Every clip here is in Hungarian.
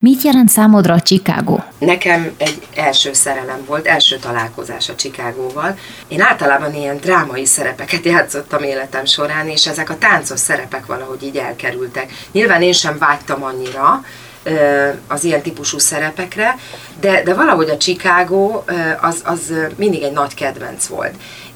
Mit jelent számodra a Chicago? Nekem egy első szerelem volt, első találkozás a Chicagóval. Én általában ilyen drámai szerepeket játszottam életem során, és ezek a táncos szerepek valahogy így elkerültek. Nyilván én sem vágytam annyira, az ilyen típusú szerepekre, de, de valahogy a Chicago az, az mindig egy nagy kedvenc volt.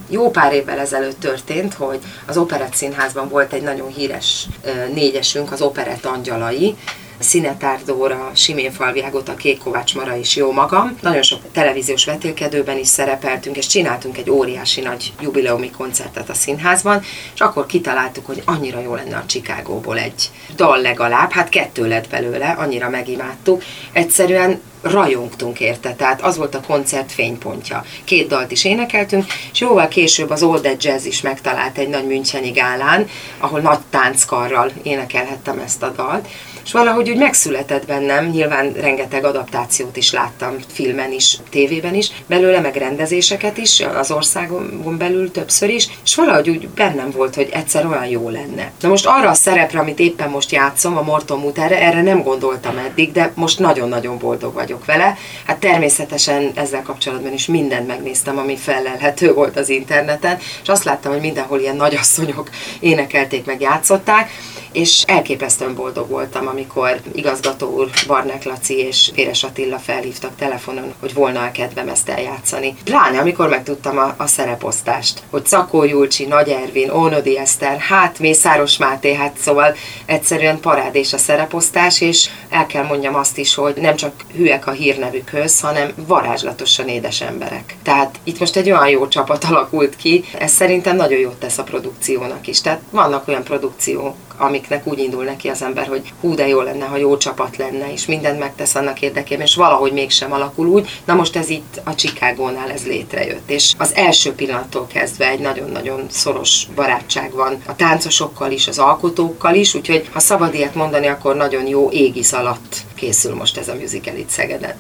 Jó pár évvel ezelőtt történt, hogy az Operett Színházban volt egy nagyon híres négyesünk, az Operett Angyalai, Szinetár Dóra, Simén Falviágot, a Kék Kovács Mara is jó magam. Nagyon sok televíziós vetélkedőben is szerepeltünk, és csináltunk egy óriási nagy jubileumi koncertet a színházban, és akkor kitaláltuk, hogy annyira jó lenne a Chicagóból egy dal legalább, hát kettő lett belőle, annyira megimádtuk. Egyszerűen rajongtunk érte, tehát az volt a koncert fénypontja. Két dalt is énekeltünk, és jóval később az Old Jazz is megtalált egy nagy Müncheni gálán, ahol nagy tánckarral énekelhettem ezt a dalt, és valahogy úgy megszületett bennem, nyilván rengeteg adaptációt is láttam filmen is, tévében is, belőle meg rendezéseket is, az országon belül többször is, és valahogy úgy bennem volt, hogy egyszer olyan jó lenne. Na most arra a szerepre, amit éppen most játszom, a Morton Mutára, erre nem gondoltam eddig, de most nagyon-nagyon boldog vagyok vele. Hát természetesen ezzel kapcsolatban is mindent megnéztem, ami felelhető volt az interneten, és azt láttam, hogy mindenhol ilyen nagyasszonyok énekelték meg játszották, és elképesztően boldog voltam, amikor igazgató úr Barnek Laci és Véres Attila felhívtak telefonon, hogy volna a kedvem ezt eljátszani. Pláne, amikor megtudtam a, a szereposztást, hogy Szakó Julcsi, Nagy Ervin, Ónodi Eszter, hát Mészáros Máté, hát szóval egyszerűen parádés a szereposztás, és el kell mondjam azt is, hogy nem csak hülyek a hírnevükhöz, hanem varázslatosan édes emberek. Tehát itt most egy olyan jó csapat alakult ki, ez szerintem nagyon jót tesz a produkciónak is. Tehát vannak olyan produkciók, amiknek úgy indul neki az ember, hogy hú, de jó lenne, ha jó csapat lenne, és mindent megtesz annak érdekében, és valahogy mégsem alakul úgy. Na most ez itt a Chicagónál ez létrejött, és az első pillanattól kezdve egy nagyon-nagyon szoros barátság van a táncosokkal is, az alkotókkal is, úgyhogy ha szabad ilyet mondani, akkor nagyon jó égisz alatt készül most ez a musical itt Szegeden.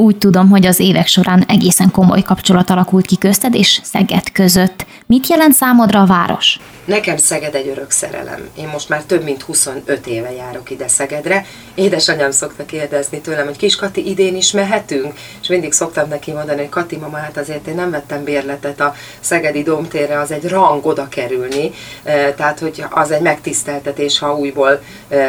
Úgy tudom, hogy az évek során egészen komoly kapcsolat alakult ki közted és Szeged között. Mit jelent számodra a város? Nekem Szeged egy örök szerelem. Én most már több mint 25 éve járok ide Szegedre. Édesanyám szokta kérdezni tőlem, hogy kis Kati, idén is mehetünk? És mindig szoktam neki mondani, hogy Kati, mama, hát azért én nem vettem bérletet a Szegedi Domtérre, az egy rang oda kerülni, tehát hogy az egy megtiszteltetés, ha újból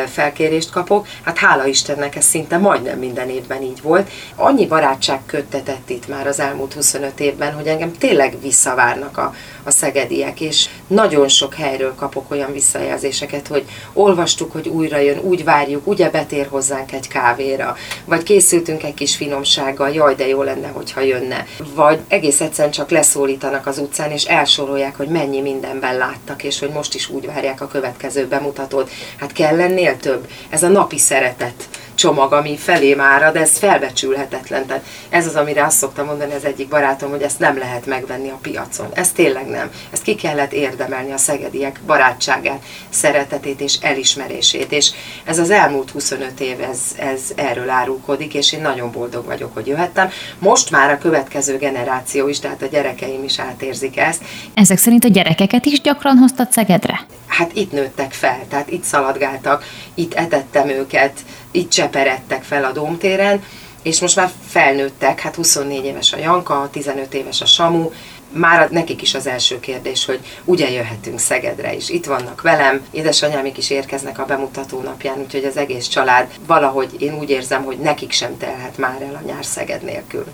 felkérést kapok. Hát hála Istennek ez szinte majdnem minden évben így volt. Annyi barátság köttetett itt már az elmúlt 25 évben, hogy engem tényleg visszavárnak a, a szegediek, és nagyon sok helyről kapok olyan visszajelzéseket, hogy olvastuk, hogy újra jön, úgy várjuk, ugye betér hozzánk egy kávéra, vagy készültünk egy kis finomsággal, jaj, de jó lenne, hogyha jönne. Vagy egész egyszerűen csak leszólítanak az utcán, és elsorolják, hogy mennyi mindenben láttak, és hogy most is úgy várják a következő bemutatót. Hát kell lennél több? Ez a napi szeretet csomag, ami felé de ez felbecsülhetetlen. Tehát ez az, amire azt szoktam mondani az egyik barátom, hogy ezt nem lehet megvenni a piacon. Ez tényleg nem. Ezt ki kellett érdemelni a szegediek barátságát, szeretetét és elismerését. És ez az elmúlt 25 év, ez, ez erről árulkodik, és én nagyon boldog vagyok, hogy jöhettem. Most már a következő generáció is, tehát a gyerekeim is átérzik ezt. Ezek szerint a gyerekeket is gyakran hoztad Szegedre? Hát itt nőttek fel, tehát itt szaladgáltak, itt etettem őket, itt cseperedtek fel a Dómtéren, és most már felnőttek, hát 24 éves a Janka, 15 éves a Samu, már nekik is az első kérdés, hogy ugye jöhetünk Szegedre is. Itt vannak velem, édesanyámik is érkeznek a bemutató napján, úgyhogy az egész család valahogy én úgy érzem, hogy nekik sem telhet már el a nyár Szeged nélkül.